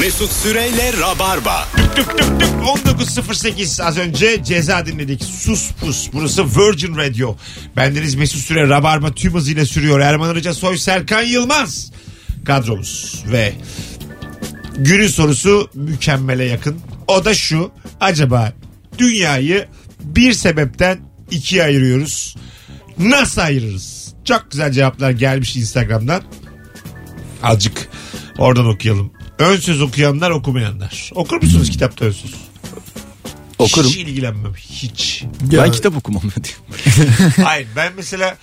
Mesut Süreyle Rabarba. Tık tık tık 19.08 az önce ceza dinledik. Sus pus. Burası Virgin Radio. Bendeniz Mesut Süre Rabarba tüm hızıyla sürüyor. Erman Arıca Soy Serkan Yılmaz. Kadromuz ve günün sorusu mükemmele yakın. O da şu. Acaba dünyayı bir sebepten ikiye ayırıyoruz. Nasıl ayırırız? Çok güzel cevaplar gelmiş Instagram'dan. Azıcık oradan okuyalım. Ön söz okuyanlar okumayanlar. Okur musunuz kitapta ön söz? Okurum. Hiç ilgilenmem. Hiç. Ben kitap okumam. Hayır ben mesela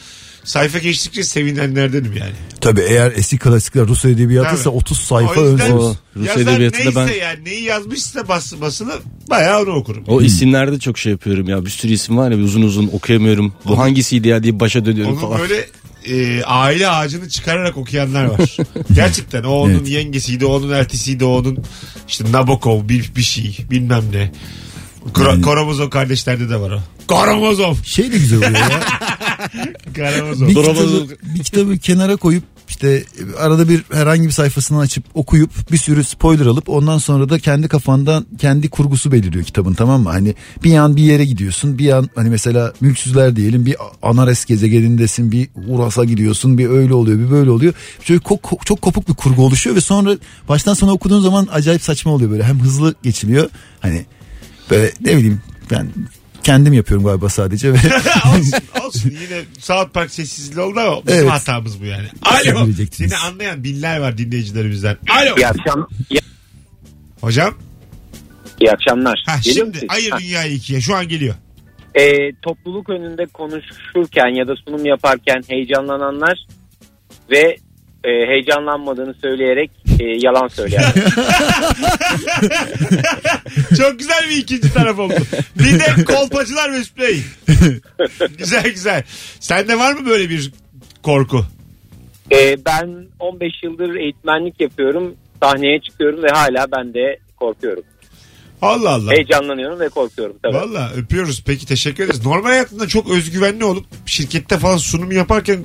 sayfa geçtikçe sevinenlerdenim yani. Tabii eğer eski klasikler Rus edebiyatıysa Tabii. 30 sayfa o ön yüzden. O Rus yazar edebiyatında neyse ben- yani neyi yazmışsa bas, basılı bayağı onu okurum. O isimlerde çok şey yapıyorum ya. Bir sürü isim var ya uzun uzun okuyamıyorum. Bu hangisiydi ya diye başa dönüyorum Onun falan. böyle e, aile ağacını çıkararak okuyanlar var. Gerçekten o onun Evet. yengesiydi, onun eltisiydi, onun işte Nabokov bir, bir şey bilmem ne. Kro- Karamazov kardeşlerde de var o. Karamazov. Şey de güzel oluyor ya. Karamazov. bir, kitabı, bir kitabı kenara koyup işte arada bir herhangi bir sayfasını açıp okuyup bir sürü spoiler alıp ondan sonra da kendi kafandan kendi kurgusu beliriyor kitabın tamam mı? Hani bir yan bir yere gidiyorsun bir yan hani mesela mülksüzler diyelim bir Anares gezegenindesin bir Uras'a gidiyorsun bir öyle oluyor bir böyle oluyor. Şöyle çok, çok kopuk bir kurgu oluşuyor ve sonra baştan sona okuduğun zaman acayip saçma oluyor böyle hem hızlı geçiliyor hani böyle ne bileyim ben kendim yapıyorum galiba sadece ve olsun, olsun yine South Park sessizliği oldu ama bizim Evet. hatamız bu yani. Alo. Seni anlayan binler var dinleyicilerimizden. Alo. İyi akşam. Hocam. iyi akşamlar. Ha, Geliyor şimdi musun? ayır dünyayı ikiye şu an geliyor. Ee, topluluk önünde konuşurken ya da sunum yaparken heyecanlananlar ve e, heyecanlanmadığını söyleyerek e, yalan söyleyenler. Çok güzel bir ikinci taraf oldu. Bir de kolpacılar Mesut Bey. güzel güzel. Sende var mı böyle bir korku? Ee, ben 15 yıldır eğitmenlik yapıyorum. Sahneye çıkıyorum ve hala ben de korkuyorum. Allah Allah. Heyecanlanıyorum ve korkuyorum tabii. Valla öpüyoruz. Peki teşekkür ederiz. Normal hayatında çok özgüvenli olup şirkette falan sunum yaparken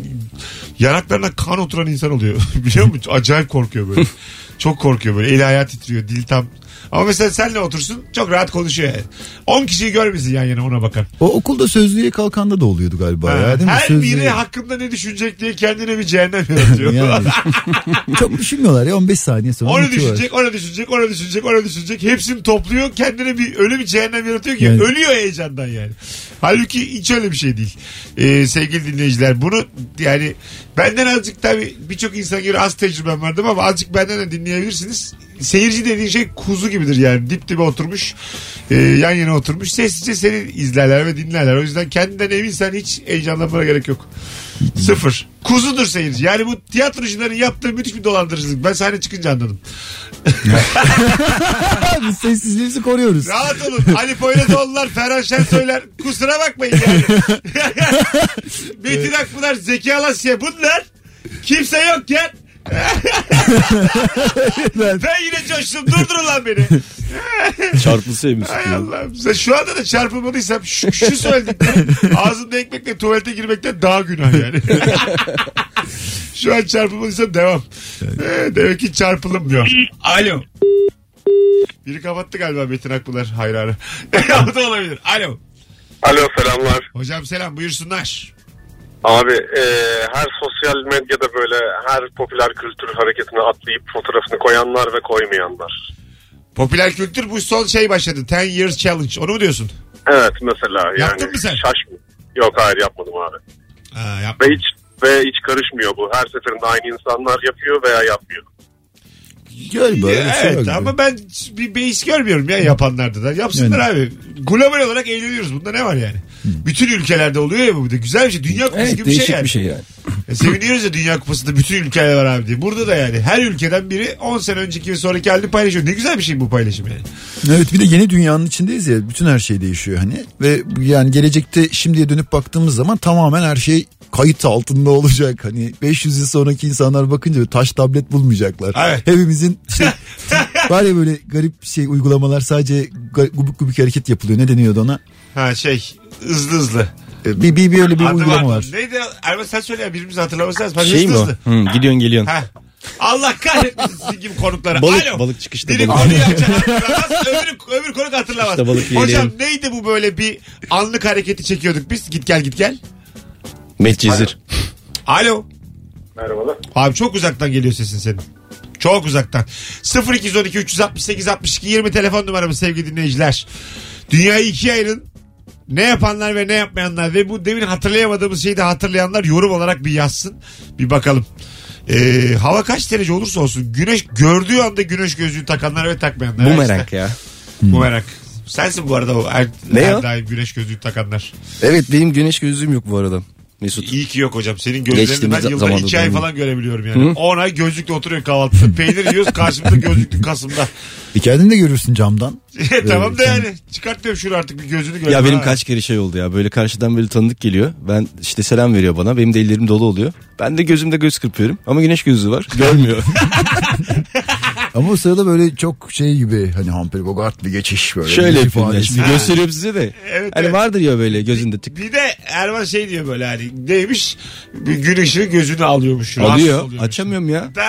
yanaklarına kan oturan insan oluyor. Biliyor musun? Acayip korkuyor böyle. çok korkuyor böyle. Eli ayağı titriyor. Dil tam. Ama mesela senle otursun çok rahat konuşuyor yani. 10 kişiyi görmesin yan yana ona bakan. O okulda sözlüğe kalkanda da oluyordu galiba Ha, ya değil mi? Her Sözlüğe- biri hakkında ne düşünecek diye kendine bir cehennem yaratıyor. Yani. Çok düşünmüyorlar ya 15 saniye sonra Onu unutuyorlar. düşünecek, onu düşünecek, onu düşünecek, onu düşünecek. Hepsini topluyor. Kendine bir öyle bir cehennem yaratıyor ki Yani. ölüyor heyecandan yani. Halbuki hiç öyle bir şey değil. Ee, sevgili dinleyiciler bunu yani benden azıcık tabii birçok insan göre az tecrübem vardı ama azıcık benden de dinleyebilirsiniz. Seyirci dediğin şey kuzu gibidir yani. Dip dibe oturmuş, e, yan yana oturmuş. Sessizce seni izlerler ve dinlerler. O yüzden kendinden eminsen hiç heyecanlanmana gerek yok. Sıfır. Kuzudur seyirci. Yani bu tiyatrocuların yaptığı müthiş bir dolandırıcılık. Ben sahne çıkınca anladım. Biz sessizliğimizi koruyoruz. Rahat olun. Ali Poyrazoğlu'lar, Ferhan Şensoylar kusura bakmayın yani. Metin Akpınar, Zeki Alasya bunlar kimse yokken ben yine coştum durdurun lan beni. Çarpılsaymış. Hay Allah'ım. Sen şu anda da çarpılmadıysam şu, şu söylediklerim ağzımda ekmekle tuvalete girmekten daha günah yani. şu an çarpılmadıysam devam. Ee, demek ki çarpılınmıyor. Alo. Biri kapattı galiba Metin Akpınar hayranı. o da olabilir. Alo. Alo selamlar. Hocam selam buyursunlar. Abi e, her sosyal medyada böyle her popüler kültür hareketine atlayıp fotoğrafını koyanlar ve koymayanlar. Popüler kültür bu son şey başladı. 10 years challenge. Onu mu diyorsun? Evet mesela yani Yaptın mı sen? şaşmıyor. Yok hayır yapmadım abi. Ha, Ve hiç ve hiç karışmıyor bu. Her seferinde aynı insanlar yapıyor veya yapmıyor. Galiba öyle bir şey Evet ama ben bir beis görmüyorum ya yapanlarda da. Yapsınlar abi. Global olarak eğleniyoruz. Bunda ne var yani? Bütün ülkelerde oluyor ya bu bir de. Güzel bir şey. Dünya kupası Evet gibi bir şey yani. bir şey yani. E, seviniyoruz ya Dünya Kupası'nda bütün ülkeler var abi diye. Burada da yani her ülkeden biri 10 sene önceki ve sonraki halini paylaşıyor. Ne güzel bir şey bu paylaşım yani. Evet bir de yeni dünyanın içindeyiz ya bütün her şey değişiyor hani ve yani gelecekte şimdiye dönüp baktığımız zaman tamamen her şey kayıt altında olacak. Hani 500 yıl sonraki insanlar bakınca taş tablet bulmayacaklar. Evet. Hepimizin şey, var ya böyle garip şey uygulamalar sadece gubuk gubuk hareket yapılıyor. Ne deniyordu ona? Ha şey hızlı hızlı. Ee, Bir, bir, bir öyle bir Adı uygulama var. var. Neydi? Erman sen söyle ya birbirimizi hatırlaması lazım. Şey mi hızlı o? hızlı. Hı, gidiyorsun geliyorsun. Ha. Allah kahretmesin sizin gibi konuklara. Balık- Alo. balık çıkışta Biri balık. konuyu açar hatırlamaz. öbür, öbür konuk hatırlamaz. Çıkışta balık Hocam yiyelim. neydi bu böyle bir anlık hareketi çekiyorduk biz? Git gel git gel. Medcezir. Alo. Merhabalar. Abi çok uzaktan geliyor sesin senin. Çok uzaktan. 0212 368 62 20 telefon numaramız sevgili dinleyiciler. Dünyayı ikiye ayırın. Ne yapanlar ve ne yapmayanlar ve bu demin hatırlayamadığımız şeyi de hatırlayanlar yorum olarak bir yazsın. Bir bakalım. Ee, hava kaç derece olursa olsun güneş gördüğü anda güneş gözlüğü takanlar ve takmayanlar. Bu merak ya. Bu merak. Sensin bu arada o her, Ne her daim güneş gözlüğü takanlar. Evet benim güneş gözlüğüm yok bu arada. Mesut. İyi ki yok hocam. Senin gözlerini Geçtiğimiz ben yılda zamanda iki ay falan görebiliyorum yani. 10 ay gözlükle oturuyor kahvaltıda. Peynir yiyoruz karşımızda gözlüklü Kasım'da. Bir kendin de görürsün camdan. tamam da yani. Çıkartmıyorum şunu artık bir gözünü gör. Ya benim Ha. kaç kere şey oldu ya böyle karşıdan böyle tanıdık geliyor. Ben işte selam veriyor bana. Benim de ellerim dolu oluyor. Ben de gözümde göz kırpıyorum. Ama güneş gözlüğü var. Görmüyor. Ama o sırada böyle çok şey gibi hani Humphrey Bogart bir geçiş böyle. Şöyle bir yapıyorum ya. ifadesi. Şimdi gösteriyorum size de. Evet, hani evet. vardır ya böyle gözünde tık. Bir de Erman şey diyor böyle hani neymiş bir gün ışığı gözünü alıyormuş. Alıyor. Açamıyorum ya. Da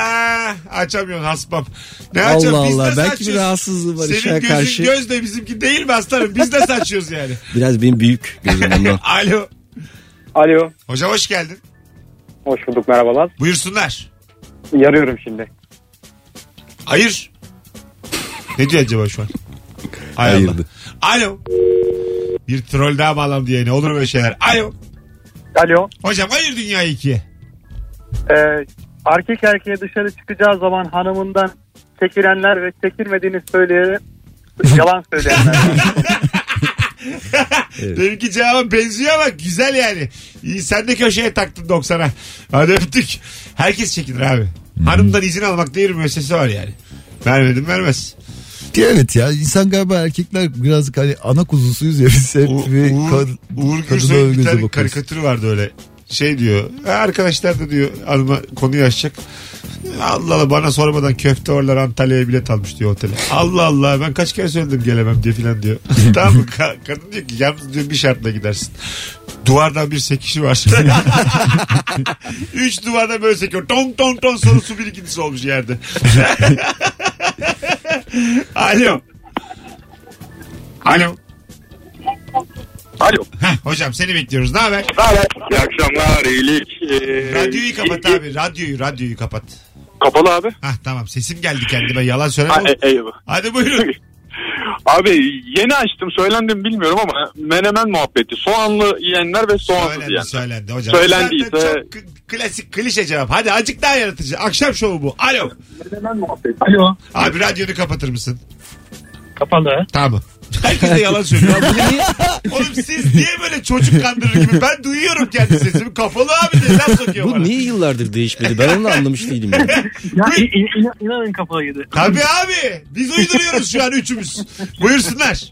açamıyorsun hasbam. Ne Allah açalım? Biz Allah, belki bir saçıyoruz. rahatsızlığı var Senin ışığa gözün karşı. göz de bizimki değil mi aslanım? Biz de saçıyoruz yani. Biraz benim büyük gözüm ondan. Alo. Alo. Hocam hoş geldin. Hoş bulduk merhabalar. Buyursunlar. Yarıyorum şimdi. Hayır. Ne diyor acaba şu an? Hay Allah. Hayırdı. Alo. Bir troll daha bağlam diye ne olur böyle şeyler. Alo. Alo. Hocam hayır dünyayı ikiye. Ee, erkek erkeğe dışarı çıkacağı zaman hanımından çekilenler ve çekilmediğini söyleyerek yalan söyleyenler. Benimki cevabım benziyor ama güzel yani. İyi, sen de köşeye taktın 90'a. Hadi öptük. Herkes çekilir abi. Hanımdan izin almak değil müessese var yani. Vermedim vermez. Evet ya insan galiba erkekler birazcık hani ana kuzusuyuz ya biz hep U- bir Uğur, kad- Uğur kadına Gürsoy'un bir tane bakıyoruz. karikatürü vardı öyle. Şey diyor. "Ha, Arkadaşlar da diyor hanıma konuyu açacak. Allah Allah bana sormadan köfte oralar Antalya'ya bilet almış diyor otele. Allah Allah ben kaç kere söyledim gelemem diye filan diyor. tamam mı? Ka- kadın diyor ki yalnız diyor bir şartla gidersin. Duvardan bir sekişi var. Üç duvardan böyle sekiyor. Ton ton ton sonra su birikintisi olmuş yerde. Alo. Alo. Alo. Heh, hocam seni bekliyoruz. Ne haber? İyi akşamlar iyilik. Ee, Radyoyu kapat abi. Radyoyu, radyoyu kapat. Kapalı abi. Hah tamam sesim geldi kendime yalan söyleme. Ha, e- eyvah. Hadi buyurun. Abi yeni açtım söylendim bilmiyorum ama menemen muhabbeti. Soğanlı yiyenler ve soğansız söylendi yiyenler. söylendi hocam. Söylendiyse- çok k- klasik klişe cevap. Hadi azıcık daha yaratıcı. Akşam şovu bu. Alo. Menemen muhabbeti. Alo. Abi radyonu kapatır mısın? Kapalı. Tamam. Herkes de yalan söylüyor. Oğlum siz niye böyle çocuk kandırır gibi? Ben duyuyorum kendi sesimi. Kapalı abi diye laf sokuyor Bu bana. niye yıllardır değişmedi? Ben onu anlamış değilim. Ya. Ya in- in- inanın kapalıydı. Tabii abi. Biz uyduruyoruz şu an üçümüz. Buyursunlar.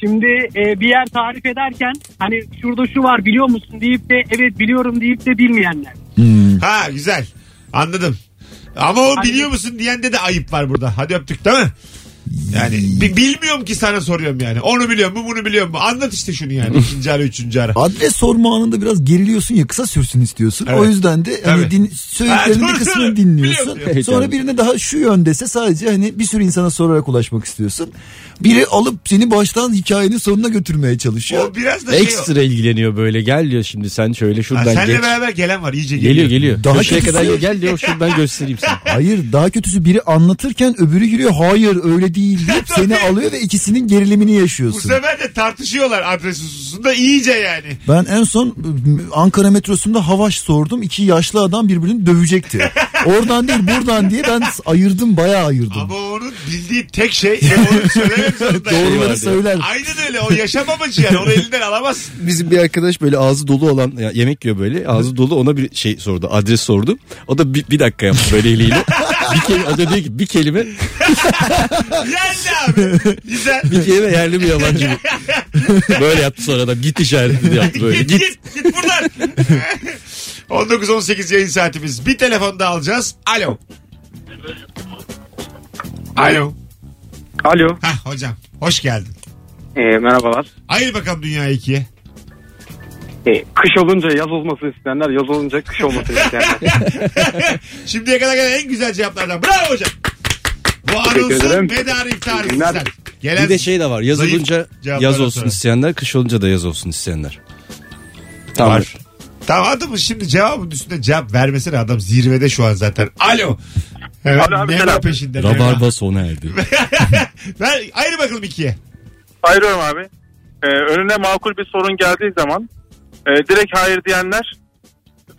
Şimdi e, bir yer tarif ederken hani şurada şu var biliyor musun deyip de evet biliyorum deyip de bilmeyenler. Ha güzel. Anladım. Ama o biliyor musun diyende de ayıp var burada. Hadi öptük değil mi? Yani bi- bilmiyorum ki sana soruyorum yani. Onu biliyor mu bunu biliyor mu? Anlat işte şunu yani. İkinci ara üçüncü ara. Adres sorma anında biraz geriliyorsun ya kısa sürsün istiyorsun. Evet. O yüzden de hani din, Ha, söylediklerinin doğru, bir kısmını dinliyorsun. Biliyorum, Sonra birine daha şu yöndese sadece hani bir sürü insana sorarak ulaşmak istiyorsun. Biri alıp seni baştan hikayenin sonuna götürmeye çalışıyor. O biraz da şey. Ekstra ilgileniyor böyle. Gel diyor şimdi sen şöyle Ha, şuradan senle geç. beraber gelen var iyice geliyor. Geliyor geliyor. Daha Köşeye kötüsü- kadar gel, gel diyor şuradan göstereyim sana. Hayır daha kötüsü biri anlatırken öbürü giriyor hayır öyle değil deyip seni alıyor ve ikisinin gerilimini Bu yaşıyorsun. sefer de tartışıyorlar adres hususunda iyice yani. Ben en son ıı, Ankara metrosunda Havaş sordum. İki yaşlı adam birbirini dövecekti. Oradan değil buradan diye ben ayırdım bayağı ayırdım. Ama onun bildiği tek şey ve onu söylemek zorunda. Doğruları söyler. Aynen öyle o yaşam amacı yani onu elinden alamazsın. Bizim bir arkadaş böyle ağzı dolu olan ya yemek yiyor böyle ağzı dolu ona bir şey sordu adres sordu. O da bir, bir dakika yaptı böyle eliyle. Bir kelime, o da diyor ki bir kelime Geldi abi. Güzel. bir kelime yerli mi yabancı mı? böyle yaptı sonra adam git işareti de yaptı böyle git, git. git git buradan. 19-18 yayın saatimiz. Bir telefon da alacağız. Alo. Alo. Alo. Hah hocam. Hoş geldin. Ee, merhabalar. Ayır bakalım dünya ikiye. E, kış olunca yaz olmasını isteyenler, yaz olunca kış olmasını isteyenler. Şimdiye kadar gelen en güzel cevaplardan. Bravo hocam. Bu anonsun ederim. medarı iftarı. Günler. güzel. Gelen Bir de şey de var. Yaz zayıf olunca cevaplardan yaz olsun sonra. isteyenler, kış olunca da yaz olsun isteyenler. Tamam. Var. Tamam adamın şimdi cevabın üstünde cevap vermesene adam zirvede şu an zaten. Alo. Evet, Alo abi, Meva selam. peşinde. Rabarba sona erdi. Ver, ayrı bakalım ikiye. Ayrıyorum abi. Ee, önüne makul bir sorun geldiği zaman e, direkt hayır diyenler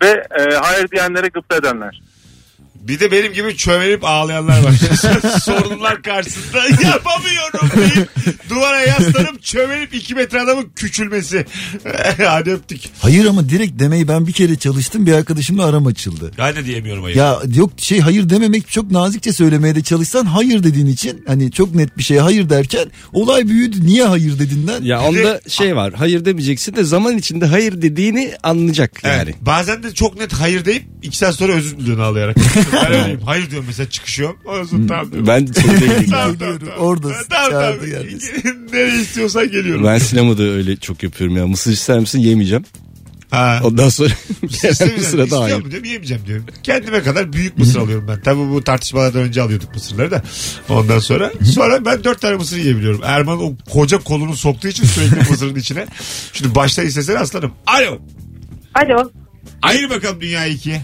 ve e, hayır diyenlere gıpta edenler. Bir de benim gibi çömelip ağlayanlar var. Sorunlar karşısında yapamıyorum deyip duvara yaslanıp çömelip iki metre adamın küçülmesi. Hadi öptük. Hayır ama direkt demeyi ben bir kere çalıştım bir arkadaşımla aram açıldı. Ben de diyemiyorum hayır. Ya yok şey hayır dememek çok nazikçe söylemeye de çalışsan hayır dediğin için hani çok net bir şeye hayır derken olay büyüdü. Niye hayır dediğinden? Ya onda şey var. Hayır demeyeceksin de zaman içinde hayır dediğini anlayacak Evet, yani. bazen de çok net hayır deyip iki saat sonra özür diliyorsun ağlayarak. Ben öyleyim. Hayır diyorum mesela çıkışıyorum. Ondan sonra tamam diyorum. Ben şey değilim. Tamam, tamam, tamam. Orada Tamam, tamam. çağırdı. Nereye istiyorsan geliyorum. Ben sinemada öyle çok yapıyorum ya. Mısır ister misin yemeyeceğim. Ha. Ondan sonra gelen mısıra da İstiyor hayır. mu diyorum yemeyeceğim diyorum. Kendime kadar büyük mısır alıyorum ben. Tabii bu tartışmalardan önce alıyorduk mısırları da. Ondan sonra sonra ben dört tane mısır yiyebiliyorum. Erman o koca kolunu soktuğu için sürekli mısırın içine. Şimdi başta istesene aslanım. Alo. Alo. Ayır bakalım dünyayı ikiye.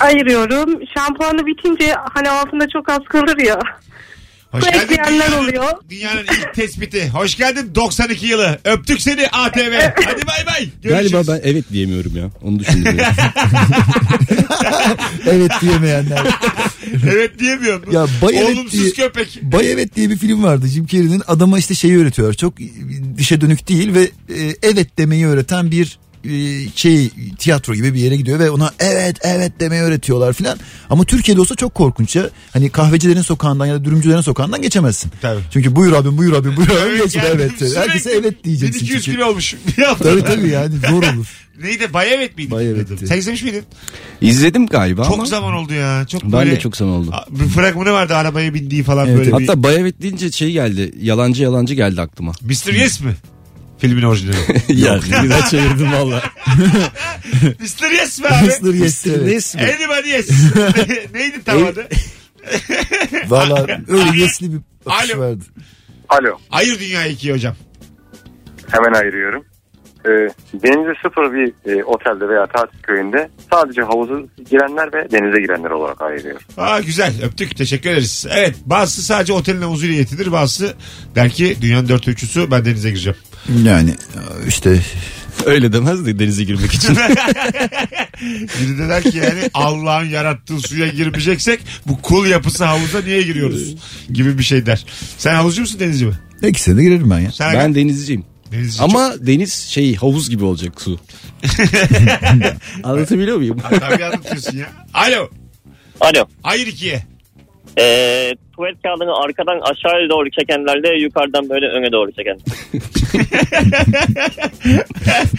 Ayırıyorum. Şampuanı bitince hani altında çok az kalır ya. Hoş Bu geldin ekleyenler dünyanın, oluyor. dünyanın ilk tespiti. Hoş geldin 92 yılı. Öptük seni ATV. Hadi bay bay. Görüşürüz. Galiba ben evet diyemiyorum ya. Onu düşündüm. ya. evet diyemeyenler. Evet diyemiyorum. Ya bay evet Olumsuz diye- köpek. Bay Evet diye bir film vardı. Jim Carrey'nin adama işte şeyi öğretiyor. Çok dışa dönük değil ve e, evet demeyi öğreten bir şey tiyatro gibi bir yere gidiyor ve ona evet evet demeyi öğretiyorlar filan. Ama Türkiye'de olsa çok korkunç ya. Hani kahvecilerin sokağından ya da dürümcülerin sokağından geçemezsin. Tabii. Çünkü buyur abim buyur abim buyur abim geçin Yani evet. Herkese evet diyeceksin 1200 çünkü. kilo olmuş. Bir. Tabii tabii yani zor olur. Neydi? Bay Evet miydi? Bay Evet'ti. Sen izlemiş miydin? İzledim galiba Çok ama. zaman oldu ya. Çok Ben böyle... de çok zaman oldu. Bir fragmanı vardı arabaya bindiği falan Evet, böyle bir... Hatta Bay Evet deyince şey geldi. Yalancı yalancı geldi aklıma. Mr. Yes mi? Filmin orijinali. ya güzel çevirdim valla. Mr. Yes mi abi? Mr. Yes evet. Yes mi? Anybody Yes. Neydi tam adı? Valla öyle yesli bir bakış Alo. vardı. Alo. Ayır dünyayı ikiye hocam. Hemen ayırıyorum. Ee, denize sıfır bir e, otelde veya tatil köyünde sadece havuza girenler ve denize girenler olarak ayırıyorum. Aa güzel öptük teşekkür ederiz. Evet bazısı sadece otelin havuzuyla yetinir bazısı der ki dünyanın dört ölçüsü ben denize gireceğim. Yani işte Öyle demez de denize girmek için. Biri de der ki yani Allah'ın yarattığı suya girmeyeceksek bu kul yapısı havuza niye giriyoruz gibi bir şey der. Sen havuzcu musun denizci mi? ikisine de girerim ben ya. Sen ben denizciyim. denizci Ama deniz şey havuz gibi olacak su. Anlatabiliyor muyum? çok... Tabii anlatıyorsun ya. Alo. Alo. Ayır ikiye. Ee, tuvalet kağıdını arkadan aşağıya doğru çekenlerle yukarıdan böyle öne doğru çeken.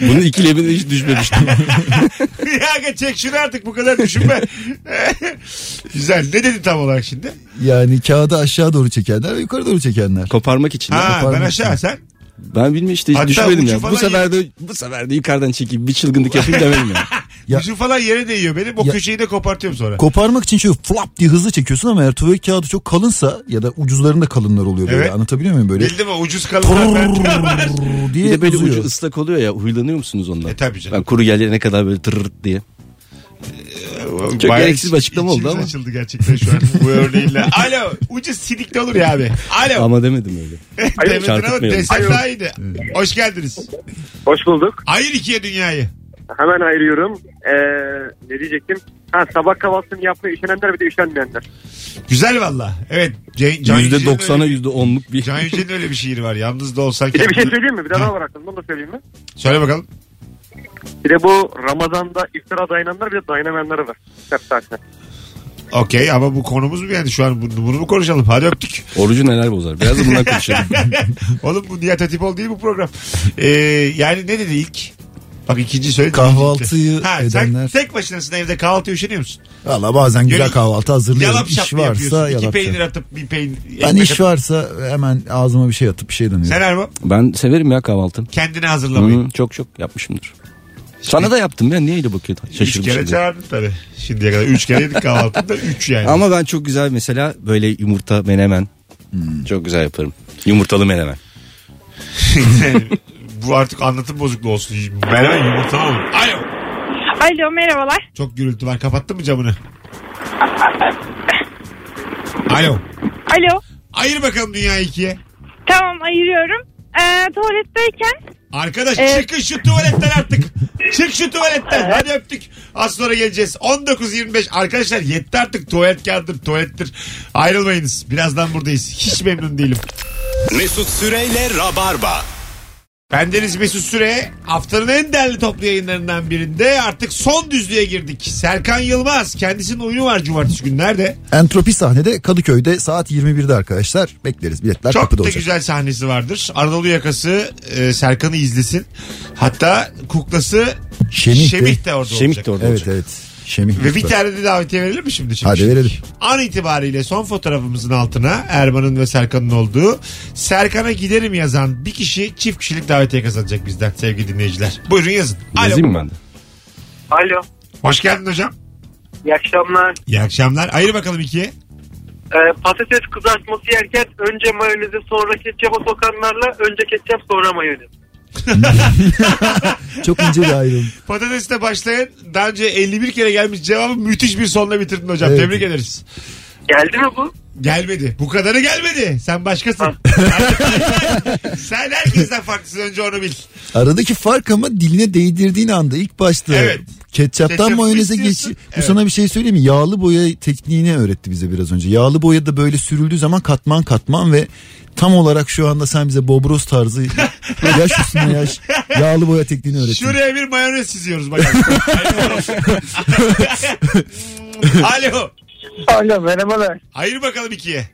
Bunun ikilemine hiç düşmemiştim. ya çek şunu artık bu kadar düşünme. Güzel. Ne dedin tam olarak şimdi? Yani kağıdı aşağı doğru çekenler ve yukarı doğru çekenler. Koparmak için. Ha ben parmak aşağı sen. Ben bilmiyorum işte hiç Hatta düşmedim ya. Bu sefer de bu sefer de yukarıdan çekeyim bir çılgınlık yapayım demedim ya. Ya- Ucu falan yere değiyor benim. O Ya- köşeyi de kopartıyorum sonra. Koparmak için şöyle flap diye hızlı çekiyorsun ama eğer tuvalet kağıdı çok kalınsa ya da ucuzların da kalınlar oluyor böyle Evet. anlatabiliyor muyum böyle? Bildim mi? Ucuz kalınlar diye Bir de böyle uzuyor. ucu ıslak oluyor ya huylanıyor musunuz ondan? E tabii canım. Ben kuru gelene kadar böyle tırırt diye. Çok Bayağı gereksiz bir açıklama oldu ama. açıldı gerçekten şu an bu örneğinle. Alo. Ucu sidik de olur ya abi. Alo. Ama demedim öyle. Demedin ama desen daha iyiydi. Hoş geldiniz. Hoş bulduk. Ayır ikiye dünyayı. Hemen ayırıyorum. Ee, ne diyecektim? Ha, sabah kahvaltısını yapmaya üşenenler bir de üşenmeyenler. Güzel valla. Evet. Can, Can Yüzde Yücel'in doksana öyle- yüzde onluk bir. Can Yücel'in öyle bir şiiri var. Yalnız da olsan Bir de bir şey söyleyeyim mi? Bir daha var aklımda onu da söyleyeyim mi? Söyle bakalım. Bir de bu Ramazan'da iftira dayananlar bir de dayanamayanları var. Septaşne. Okey ama bu konumuz mu yani şu an bunu, bunu mu konuşalım? Hadi öptük. Orucu neler bozar? Biraz da bundan konuşalım. Oğlum bu Nihat Hatipol değil bu program. Ee, yani ne dedi ilk? Bak ikinci söyledi. Kahvaltıyı ha, edenler- Sen tek başınasın evde kahvaltı üşeniyor musun? Valla bazen güzel kahvaltı hazırlıyorum. Yalap şap İş varsa İki yalap peynir şap. atıp bir peynir. Ben iş atıp- varsa hemen ağzıma bir şey atıp bir şey dönüyorum. Sen Erman ben severim ya kahvaltı. kendini hazırlamayı. Hı, çok çok yapmışımdır. Sana da yaptım ya niye öyle bakıyorsun? Üç Şaşırdım kere şimdi. çağırdın tabii. Şimdiye kadar. Üç kere yedik kahvaltıda. Üç yani. Ama ben çok güzel mesela böyle yumurta menemen. Çok güzel yaparım. Yumurtalı menemen. Bu artık anlatım bozukluğu olsun. Menemen yumurtalı olur. Alo. Alo merhabalar. Çok gürültü var. Kapattın mı camını? Alo. Alo. Ayır bakalım dünyayı ikiye. Tamam ayırıyorum. Ee, tuvaletteyken Arkadaş Evet. çıkın şu tuvaletten artık. Çık şu tuvaletten. Hadi öptük. Az sonra geleceğiz. 19.25. Arkadaşlar yetti artık. Tuvalet kağıdıdır, tuvalettir. Ayrılmayınız. Birazdan buradayız. Hiç memnun değilim. Mesut Süreyle Rabarba. Bendeniz Mesut Süre haftanın en değerli toplu yayınlarından birinde artık son düzlüğe girdik. Serkan Yılmaz kendisinin oyunu var cumartesi günü nerede? Entropi sahnede Kadıköy'de saat 21'de arkadaşlar. Bekleriz. Biletler Çok kapıda da olacak. güzel sahnesi vardır. Anadolu yakası e, Serkan'ı izlesin. Hatta kuklası Şemih de- Şemih de orada Şemih olacak. de orada Evet olacak. evet. Şemih. Ve bir lütfen. tane de davetiye verelim mi şimdi? Hadi Şimdi? verelim. An itibariyle son fotoğrafımızın altına Erman'ın ve Serkan'ın olduğu Serkan'a giderim yazan bir kişi çift kişilik davetiye kazanacak bizden sevgili dinleyiciler. Buyurun yazın. Alo. Yazayım mı ben de? Alo. Hoş geldin hocam. İyi akşamlar. İyi akşamlar. Ayır bakalım ikiye. Ee, patates kızartması yerken önce mayonezi sonra ketçapa sokanlarla önce ketçap sonra mayonez. Çok ince bir ayrım. Patatesle başlayan daha önce 51 kere gelmiş cevabı müthiş bir sonla bitirdin hocam. Evet. Tebrik ederiz. Geldi mi bu? Gelmedi. Bu kadarı gelmedi. Sen başkasın. Sen herkesten farklısın önce onu bil. Aradaki fark ama diline değdirdiğin anda ilk başta Evet. ketçaptan Ketçap mayoneze geç. Bu Evet. sana bir şey söyleyeyim mi? Yağlı boya tekniğini öğretti bize biraz önce. Yağlı boya da böyle sürüldüğü zaman katman katman ve tam olarak şu anda sen bize bobros tarzı yaş üstüne yaş yağlı boya tekniğini öğrettin. Şuraya bir mayonez çiziyoruz bakalım. Alo. Alo merhabalar. Ayır bakalım ikiye.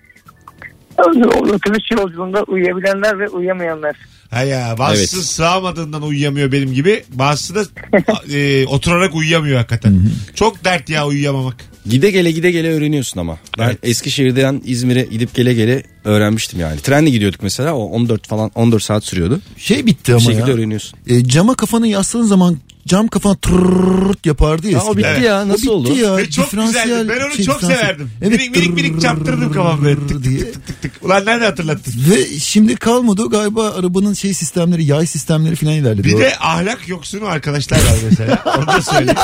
Otobüs yolculuğunda uyuyabilenler ve uyuyamayanlar. Ha ya bazısı Evet. sığamadığından uyuyamıyor benim gibi. Bazısı da e, oturarak uyuyamıyor hakikaten. Çok dert ya uyuyamamak. Gide gele gide gele öğreniyorsun ama. Ben Evet. Eskişehir'den İzmir'e gidip gele gele öğrenmiştim yani. Trenle gidiyorduk mesela o 14 falan 14 saat sürüyordu. Şey bitti Bir ama şekilde ya. öğreniyorsun. E, cama kafanı yasladığın zaman cam kafana tırrrt yapardı ya Ha, o eskiden. bitti ya O nasıl bitti oldu? ya. Ve çok Diferansiyel güzeldi. Ben onu şey, çok diferansiyel. severdim. Evet, minik minik minik çarptırdım kafamı böyle. Tık tık diye. tık tık tık. Ulan nerede hatırlattın? Ve şimdi kalmadı o galiba arabanın şey sistemleri yay sistemleri falan ilerledi. Bir O- de ahlak yoksunu arkadaşlar var mesela. Onu da söyleyeyim.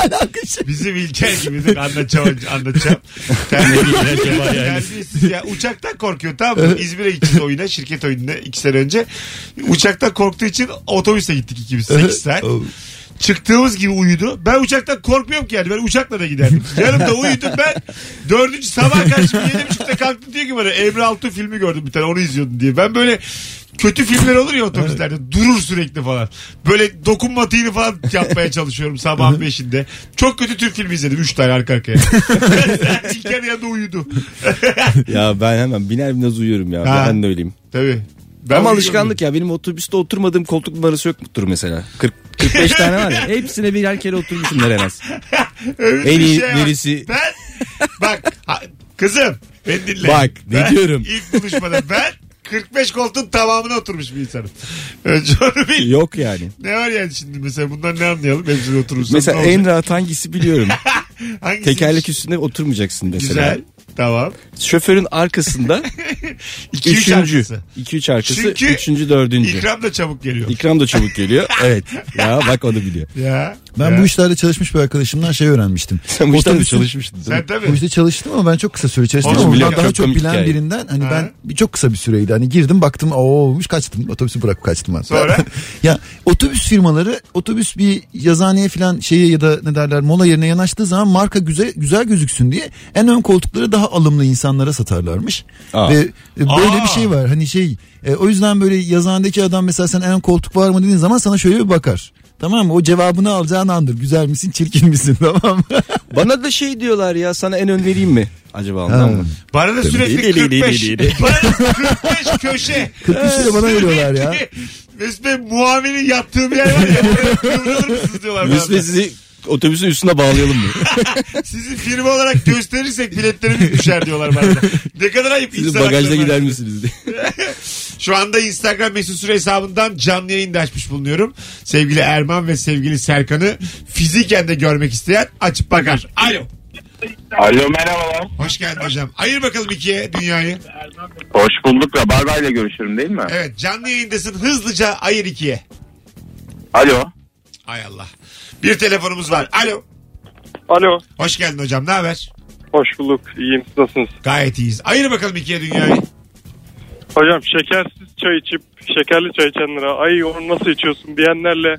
Bizim İlker gibidir anlatacağım. anlatacağım. Terbiyesiz ya. Uçaktan korkuyor tamam mı? İzmir'e gideceğiz oyuna şirket oyununa iki sene önce. Uçaktan korktuğu için otobüse gittik ikimiz 8 saat. Çıktığımız gibi uyudu. Ben uçaktan korkmuyorum ki yani. Ben uçakla da giderdim. Yanımda uyudu. Ben dördüncü sabah karşı yedi buçukta kalktım diyor ki bana Emre Altuğ filmi gördüm bir tane onu izliyordum diye. Ben böyle kötü filmler olur ya otobüslerde. Durur sürekli falan. Böyle dokunmatiğini falan yapmaya çalışıyorum sabahın beşinde. Çok kötü Türk filmi izledim. Üç tane arka arkaya. İlker yanında uyudu. ya ben hemen biner binmez uyuyorum ya. Ha. Ben de öyleyim. Tabii. Ben Ama alışkanlık ya benim otobüste oturmadığım koltuk numarası yok mudur mesela? 40 45 tane var ya. Hepsine birer kere oturmuşumdur en az. Öyle En bir iyi şey var. birisi- Ben bak ha, kızım beni dinle. Bak, ne Ben diyorum? İlk buluşmada ben 45 koltuğun tamamına oturmuş bir insanım. Önce onu bil. Yok yani. Ne var yani şimdi mesela bundan ne anlayalım? Hepsine oturursan Mesela ne olacak? en rahat hangisi biliyorum. Hangisi? Tekerlek üstünde oturmayacaksın mesela. Güzel. Tamam. Şoförün arkasında 2 3 üçüncü. arkası. 2-3 arkası. Çünkü üçüncü, dördüncü. İkram da çabuk geliyor. İkram da çabuk geliyor. Evet. Ya bak onu biliyor. Ya. Ben ya. bu işlerde çalışmış bir arkadaşımdan şey öğrenmiştim. Sen bu işlerde çalışmıştın. Sen tabii. Bu işte çalıştım ama ben çok kısa süre çalıştım. Oğlum Ama bundan daha çok bilen hikaye. birinden hani Ha. ben bir çok kısa bir süreydi. Hani girdim baktım o olmuş kaçtım. Otobüsü bırakıp kaçtım hatta. Sonra? ya otobüs firmaları otobüs bir yazıhaneye falan şeye ya da ne derler mola yerine yanaştığı zaman marka güzel güzel gözüksün diye en ön koltukları daha alımlı insanlara satarlarmış. Aa. Ve e, böyle Aa. bir şey var. Hani şey e, o yüzden böyle yazıhanedeki adam mesela sen en koltuk var mı dediğin zaman sana şöyle bir bakar. Tamam mı? O cevabını alacağın andır. Güzel misin, çirkin misin? Tamam mı? Bana da şey diyorlar ya sana en ön vereyim mi? Acaba ondan mı? Bana da sürekli Değil, değil, 45. değil, değil. Bana da 45 köşe. 43 lira bana veriyorlar ya. Mesut Bey muavinin yattığı bir yer var ya. Oraya kıvrılır mısınız diyorlar. Mesut Bey sizi otobüsün üstüne bağlayalım mı? Sizi firma olarak gösterirsek biletlerimiz düşer diyorlar bana. da. Ne kadar ayıp Siz insan bagajda hakları gider misiniz diye. Şu anda Instagram mesut süre hesabından canlı yayında açmış bulunuyorum. Sevgili Erman ve sevgili Serkan'ı fiziken de görmek isteyen açıp bakar. Alo. Alo merhabalar. Hoş geldin hocam. Ayır bakalım ikiye dünyayı. Hoş bulduk. Rabarba ile görüşüyorum değil mi? Evet canlı yayındasın. Hızlıca ayır ikiye. Alo. Ay Allah. Bir telefonumuz var. Alo. Alo. Hoş geldin hocam. Ne haber? Hoş bulduk. İyiyim. Siz nasılsınız? Gayet iyiyiz. Ayır bakalım ikiye dünyayı. Hocam şekersiz çay içip şekerli çay içenlere ay onu nasıl içiyorsun diyenlerle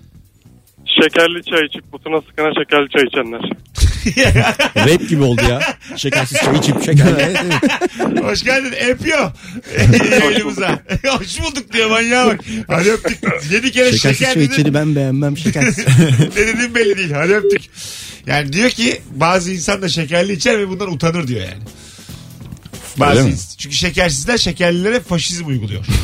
şekerli çay içip butuna sıkana şekerli çay içenler. Rap gibi oldu ya. Şekersiz çay içip şekerli. Evet. Hoş geldin. Öpüyor. Yayınımıza. Hoş bulduk diyor manyağa bak. Hadi öptük. Yedi kere Şekersiz şeker çay dedin. içeri ben beğenmem şekersiz. ne dediğin belli değil. Hadi öptük. Yani diyor ki bazı insan da şekerli içer ve bundan utanır diyor yani. Bazı Öyle mi? çünkü şekersizler şekerlilere faşizm uyguluyor.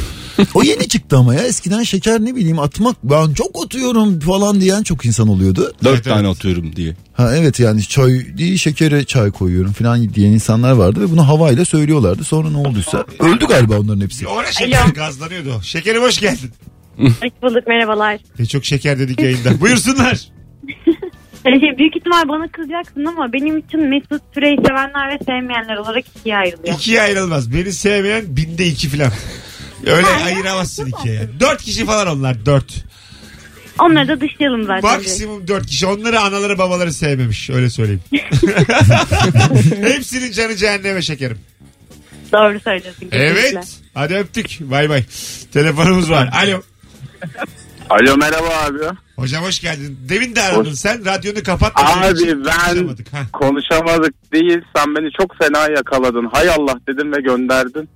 O yeni çıktı ama ya eskiden şeker ne bileyim atmak ben çok atıyorum falan diyen çok insan oluyordu. Dört Evet, tane evet. atıyorum diye. Ha evet yani çay değil şekere çay koyuyorum falan diyen insanlar vardı ve bunu havayla söylüyorlardı. Sonra ne olduysa öldü galiba onların hepsi. Ona şeker gazlanıyordu. o. Şekerim hoş geldin. Hoş bulduk merhabalar. E çok şeker dedik yayında. Buyursunlar. Ee, büyük ihtimal bana kızacaksın ama benim için Mesut Süreyi sevenler ve sevmeyenler olarak ikiye ayrılıyor. İkiye ayrılmaz. Beni sevmeyen binde iki falan. Öyle ayıramazsın ikiye yani. Dört kişi falan onlar dört. Onları da dışlayalım zaten. Maksimum dört kişi. Onları anaları babaları sevmemiş. Öyle söyleyeyim. Hepsinin canı cehenneme şekerim. Doğru söylüyorsun. kesinlikle. Evet. Hadi öptük. Bay bay. Telefonumuz var. Alo. Alo merhaba abi. Hocam hoş geldin. Demin de aradın sen. Radyonu kapat. Abi ben Konuşamadık. Ha. konuşamadık değil. Sen beni çok fena yakaladın. Hay Allah dedim ve gönderdin.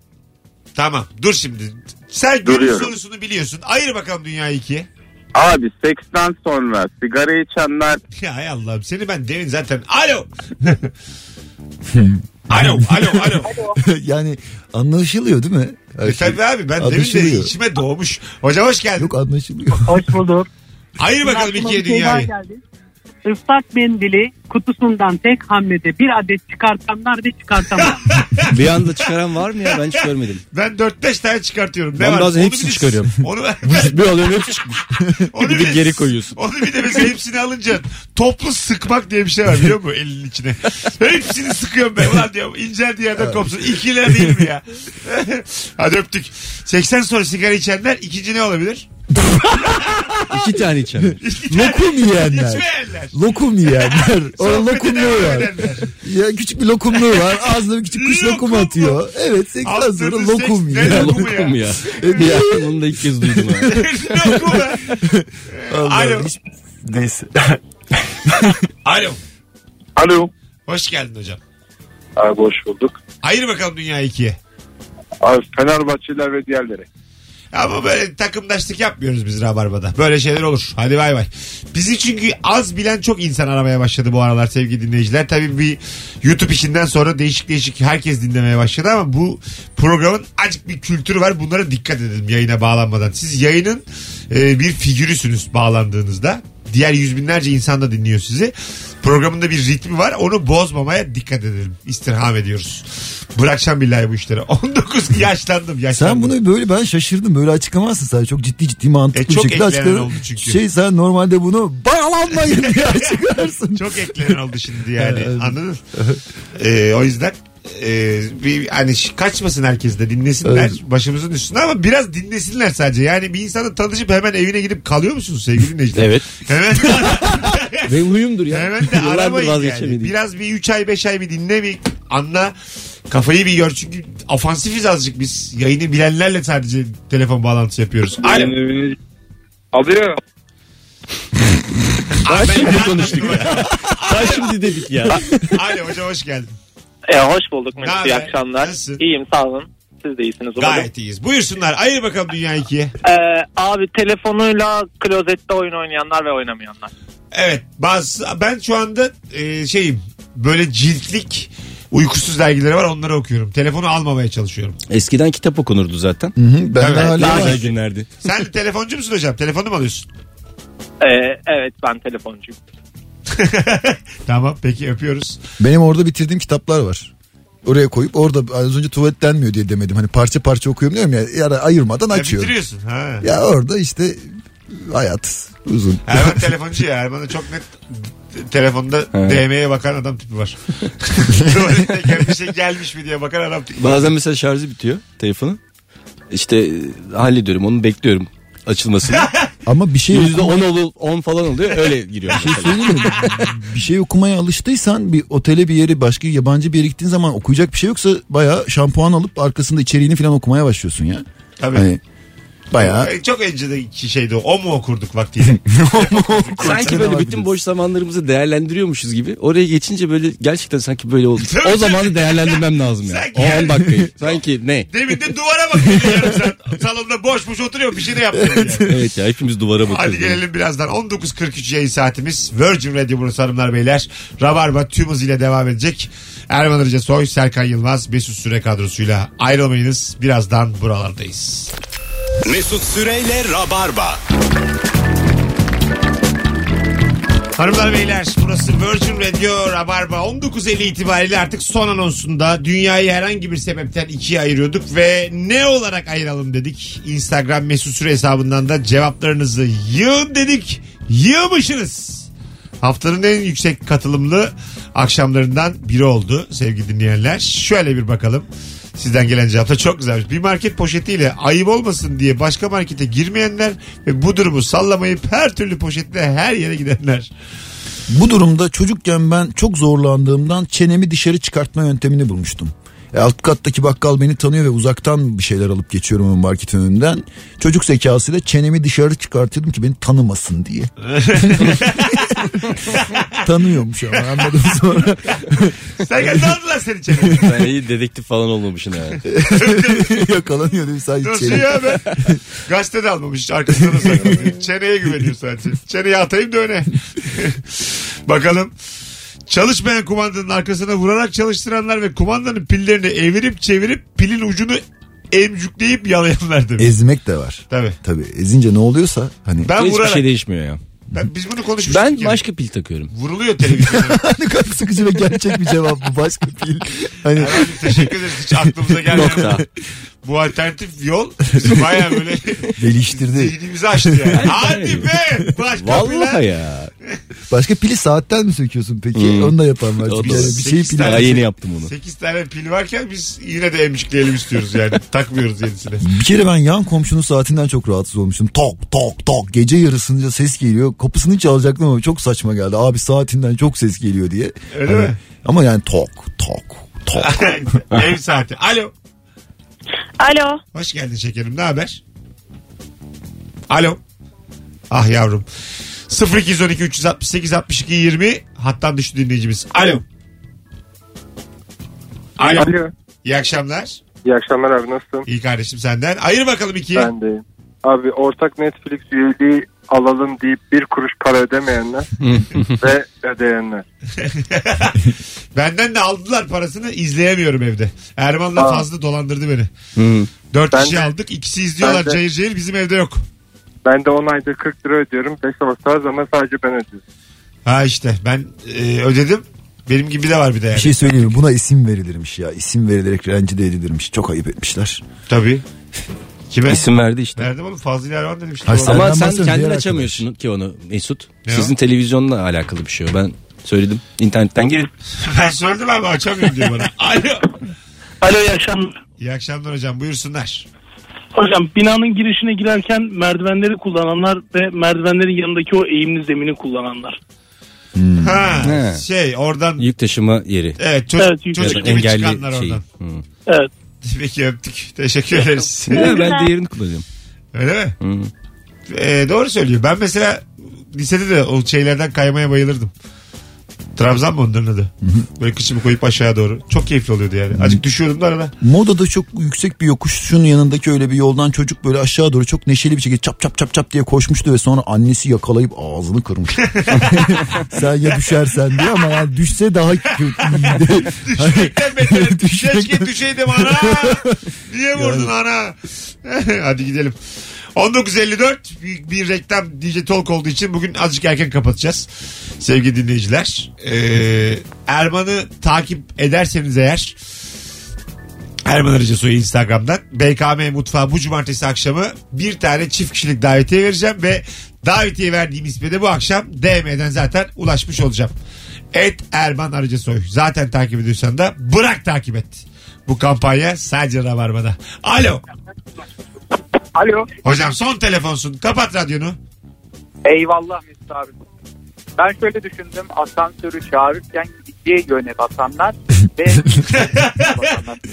Tamam. Dur şimdi. Sen günün sorusunu biliyorsun. Ayır bakalım dünyayı ikiye. Abi seksten sonra sigara içenler Ya hay Allah'ım seni ben demin zaten. Alo. alo, alo, alo. yani anlaşılıyor değil mi? Her E şey. tabii abi ben demin de içime doğmuş. Hocam hoş geldin. Yok anlaşılıyor. Hoş bulduk. Ayır bakalım Aklıma ikiye bir şey daha dünyayı. geldi. Islak mendili kutusundan tek hamlede bir adet çıkartanlar ve çıkartamaz. Bir anda çıkaran var mı ya? Ben hiç görmedim. Ben 4-5 tane çıkartıyorum. Ne Ben var? bazen Onu hepsini bir de- çıkarıyorum. Onu, bir alıyorum hepsi çıkmış. onu Bir de geri koyuyorsun. Onu bir de mesela hepsini alınca toplu sıkmak diye bir şey var biliyor musun elinin içine. hepsini sıkıyorum ben. Ulan diyorum inceldiği yerden kopsun. İkiler değil mi ya? Hadi öptük. 80 sonra sigara içenler ikinci ne olabilir? İki tane içen. Lokum yiyenler. İçmeyenler. Lokum yiyenler. Orada lokumluğu var. edenler. Ya küçük bir lokumluğu var. Ağzına bir küçük kuş Lokum lokum mu? atıyor. Evet 80 Altını sonra seks- lokum Ne yiyor. lokumu Lokum ya? ya. ya. Bunu da ilk kez duydum ha. Lokum ya. Allah, Alo. hiç- Neyse. Alo. Alo. Hoş geldin hocam. Abi hoş bulduk. Ayır bakalım dünya ikiye. Abi Fenerbahçeliler ve diğerleri. Ama böyle takımdaşlık yapmıyoruz biz Rabarba'da. Böyle şeyler olur. Hadi bay bay. Bizi çünkü az bilen çok insan aramaya başladı bu aralar sevgili dinleyiciler. Tabii bir YouTube işinden sonra değişik değişik herkes dinlemeye başladı ama bu programın acık bir kültürü var. Bunlara dikkat edelim yayına bağlanmadan. Siz yayının e, bir figürüsünüz bağlandığınızda. Diğer yüz binlerce insan da dinliyor sizi. Programında bir ritmi var. Onu bozmamaya dikkat edelim. İstirham ediyoruz. Bırakacağım billahi bu işleri. 19 yaşlandım. yaşlandım. Sen bunu böyle ben şaşırdım. Böyle açıklamazsın sen. Çok ciddi ciddi mantıklı E, bir çok şekilde açıkladın. oldu çünkü. Şey sen normalde bunu bağlanmayın diye açıklarsın. Çok eklenen oldu şimdi yani anladın mı? Ee, o yüzden e, bir hani kaçmasın herkes de dinlesinler Evet. başımızın üstünde ama biraz dinlesinler sadece. Yani bir insanı tanışıp hemen evine gidip kalıyor musunuz sevgili dinleyiciler? Evet. Hemen, Ve huyumdur ya. hemen de Yıllardır aramayın yani. Biraz bir 3 ay 5 ay bir dinle bir anla kafayı bir gör çünkü ofansifiz azıcık biz. Yayını bilenlerle sadece telefon bağlantısı yapıyoruz. Alo. Alıyor. Ay, ben şimdi konuştuk dur. Daha şimdi dedik ya. Alo hocam hoş geldin. E, hoş bulduk Mesut. İyi haber? akşamlar. Nasılsın? İyiyim sağ olun. Siz de iyisiniz umarım. Gayet iyiyiz. Buyursunlar. Ayır bakalım dünya ikiye. Ee, abi telefonuyla klozette oyun oynayanlar ve oynamayanlar. Evet bazı ben şu anda e, şeyim böyle ciltlik uykusuz dergileri var onları okuyorum. Telefonu almamaya çalışıyorum. Eskiden kitap okunurdu zaten. Hı hı, ben de Evet, hala Daha var. güzel günlerdi. Sen telefoncu musun hocam? Telefonu mu alıyorsun? Ee, evet ben telefoncuyum. tamam peki öpüyoruz. Benim orada bitirdiğim kitaplar var. Oraya koyup orada az önce tuvaletlenmiyor diye demedim. Hani parça parça okuyorum diyorum ya. Ya ayırmadan Ya açıyorum. bitiriyorsun. Ha. Ya orada işte hayat uzun. Erman telefoncu ya. Erman'ın çok net telefonda DM'ye bakan adam tipi var. Tuvaletteyken bir şey gelmiş mi diye bakan adam tipi var. Bazen mesela şarjı bitiyor telefonun. İşte e, hallediyorum onu bekliyorum açılmasını. Ama bir şey Yüzde okuma- on olu, on falan oluyor öyle giriyor. Bir şey söyleyeyim mi? bir şey okumaya alıştıysan bir otele bir yere başka yabancı bir yere gittiğin zaman okuyacak bir şey yoksa bayağı şampuan alıp arkasında içeriğini falan okumaya başlıyorsun ya. Tabii. Hani bayağı Ay, Çok önceki şeydi o. O mu okurduk vaktiyle? sanki böyle bütün boş zamanlarımızı değerlendiriyormuşuz gibi. Oraya geçince böyle gerçekten sanki böyle oldu. O zamanı değerlendirmem lazım ya. Sanki O yani. 10 dakikayı. Sanki ne? Demin de duvara bakıyordun yarım saat. Salonda boş boş oturuyor bir şey de yapmıyordun yani. Evet ya hepimiz duvara bakıyoruz. Hadi gelelim birazdan. 19.43 yayın saatimiz. Virgin Radio burası hanımlar beyler. Rabarba tüm hızıyla devam edecek. Erman Arıca Soy, Serkan Yılmaz, Mesut Süre kadrosuyla ayrılmayınız. Birazdan buralardayız. Mesut Süreyle Rabarba. Hanımlar beyler burası Virgin Radio Rabarba 19.50 itibariyle artık son anonsunda dünyayı herhangi bir sebepten ikiye ayırıyorduk ve ne olarak ayıralım dedik. Instagram mesut süre hesabından da cevaplarınızı yığın dedik. Yığmışsınız. Haftanın en yüksek katılımlı akşamlarından biri oldu sevgili dinleyenler. Şöyle bir bakalım. Sizden gelen cevapta çok güzelmiş. Bir market poşetiyle ayıp olmasın diye başka markete girmeyenler ve bu durumu sallamayıp her türlü poşetle her yere gidenler. Bu durumda çocukken ben çok zorlandığımdan çenemi dışarı çıkartma yöntemini bulmuştum. E, alt kattaki bakkal beni tanıyor ve uzaktan bir şeyler alıp geçiyorum o marketin önünden. Çocuk zekasıyla çenemi dışarı çıkartıyordum ki beni tanımasın diye. Tanıyormuş ama anladım sonra. Sen ne aldılar seni çeneni? Sen iyi dedektif falan olmamışsın ha. Yakalanıyor değil mi? sadece Nasıl çene. ya be? Gazete de almamış arkasında da saklanıyor. Çeneye güveniyor sadece. Çeneye atayım da öne. Bakalım. Çalışmayan kumandanın arkasına vurarak çalıştıranlar ve kumandanın pillerini evirip çevirip pilin ucunu emcükleyip yalayanlar demiş. Ezmek de var. Tabii. Tabii ezince ne oluyorsa hani Ben Hiçbir vurarak. şey değişmiyor ya. Ben, biz bunu konuşmuştuk. Ben ya. başka pil takıyorum. Vuruluyor televizyonda. ne kadar sıkıcı ve gerçek bir cevap bu başka pil. Hani Efendim, teşekkür ederiz. Hiç aklımıza Nokta. Bu alternatif yol bizi baya böyle geliştirdi. zihnimizi açtı yani. Hadi be! Başka Vallahi plan. ya. Başka pili saatten mi söküyorsun peki? Hmm. Onu da yapan var. O Çünkü da- yani bir şey Sekiz pili tane- Daha yeni yaptım onu. 8 tane pil varken biz yine de emcikleyelim istiyoruz yani. Takmıyoruz yenisine. Bir kere ben yan komşunun saatinden çok rahatsız olmuştum. Tok tok tok gece yarısınca ses geliyor. Kapısını çalacaktım ama çok saçma geldi. Abi saatinden çok ses geliyor diye. Öyle Hani- mi? Ama yani tok tok tok. Ev saati. Alo. Alo. Hoş geldin şekerim. Ne haber? Alo. Ah yavrum. 0212 368 62 20 hattan düştü dinleyicimiz. Alo. Alo. Alo. İyi akşamlar. İyi akşamlar abi nasılsın? İyi kardeşim senden. Ayır bakalım ikiye. Ben deyim. Abi ortak Netflix üyeliği alalım deyip bir kuruş para ödemeyenler ve ödeyenler. Benden de aldılar parasını izleyemiyorum evde. Erman'la Aa. fazla dolandırdı beni. Hı. Dört Ben kişi de- aldık. ikisi izliyorlar de- cayır cayır bizim evde yok. Ben de 10 ayda 40 lira ödüyorum. 5 hafta zaman sadece ben ödüyorum. Ha işte ben e, ödedim. Benim gibi de var bir de yani. Bir şey söyleyeyim mi? Buna isim verilirmiş ya. İsim verilerek rencide edilirmiş. Çok ayıp etmişler. Tabii. Kime? İsim verdi işte. Verdim oğlum Fazıl Erman dedim işte. Sen- Ama Senden sen bahsediyorum, kendin diğer açamıyorsun ki onu Mesut. Ne Sizin o? televizyonla alakalı bir şey o. Ben söyledim. İnternetten girin. ben söyledim abi açamıyorum diyor bana. Alo. Alo iyi akşamlar. İyi akşamlar hocam buyursunlar. Hocam binanın girişine girerken merdivenleri kullananlar ve merdivenlerin yanındaki o eğimli zemini kullananlar. Ha He. şey oradan Yük taşıma yeri. evet çocuk, Evet, çocuk gibi çıkanlar engelli şey. oradan. Hı. Evet. Peki öptük. Teşekkür ederiz. Ya ben diğerini kullanıyorum. Öyle mi? Hı. Ee, doğru söylüyor. Ben mesela lisede de o şeylerden kaymaya bayılırdım. Trabzan mı onların adı? Böyle kıçımı koyup aşağı doğru. Çok keyifli oluyordu yani. Azıcık düşüyordum da arada. Modada çok yüksek bir yokuşun yanındaki öyle bir yoldan çocuk böyle aşağı doğru çok neşeli bir şekilde çap çap çap çap diye koşmuştu ve sonra annesi yakalayıp ağzını kırmış. Sen ya düşersen diye ama yani düşse daha kötüydü. Düşmekten beter. Düşmekten- Keşke düşeydim ana. Niye vurdun ana? Hadi gidelim. 19.54 bir, bir reklam DJ Talk olduğu için bugün azıcık erken kapatacağız. Sevgili dinleyiciler. Ee, Erman'ı takip ederseniz eğer Erman Arıca Instagram'dan. BKM Mutfağı bu cumartesi akşamı bir tane çift kişilik davetiye vereceğim ve davetiye verdiğim isme de bu akşam DM'den zaten ulaşmış olacağım. Et Erman Arıca Soy. Zaten takip ediyorsan da bırak takip et. Bu kampanya sadece Rabarba'da. Alo. Alo. Hocam son telefonsun. Kapat radyonu. Eyvallah Mesut abi. Ben şöyle düşündüm. Asansörü çağırırken ikiye yöne basanlar ve.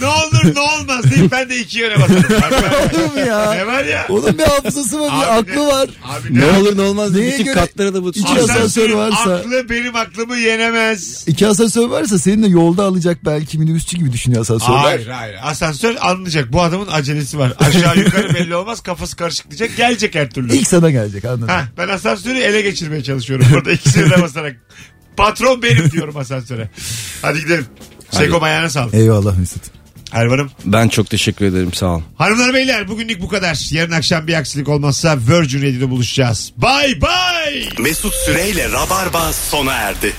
Ne olur ne olmaz deyip ben de iki yöne basarım. Olur mu ya? Ne var ya? Onun bir hafızası var, bir Abi aklı ne- var. Abi Ne olur ne olmaz diye Neye bütün göre- katlara da bu İki asansör Asansörün varsa- aklı benim aklımı yenemez. İki asansör varsa senin de yolda alacak belki minibüsçü gibi düşünüyor asansörler. Hayır hayır. Asansör anlayacak. Bu adamın acelesi var. Aşağı yukarı belli olmaz. Kafası karışık diyecek. Gelecek her türlü. İlk sana gelecek anladın. Ha, ben asansörü ele geçirmeye çalışıyorum. Burada ikisini de basarak. Patron benim diyorum asansöre. Hadi gidelim. Seko ayağına sağlık. Eyvallah Mesut. Ervan'ım. Ben çok teşekkür ederim sağ olun. Hanımlar beyler bugünlük bu kadar. Yarın akşam bir aksilik olmazsa Virgin Radio'da buluşacağız. Bye bye. Mesut Süreyle Rabarba sona erdi.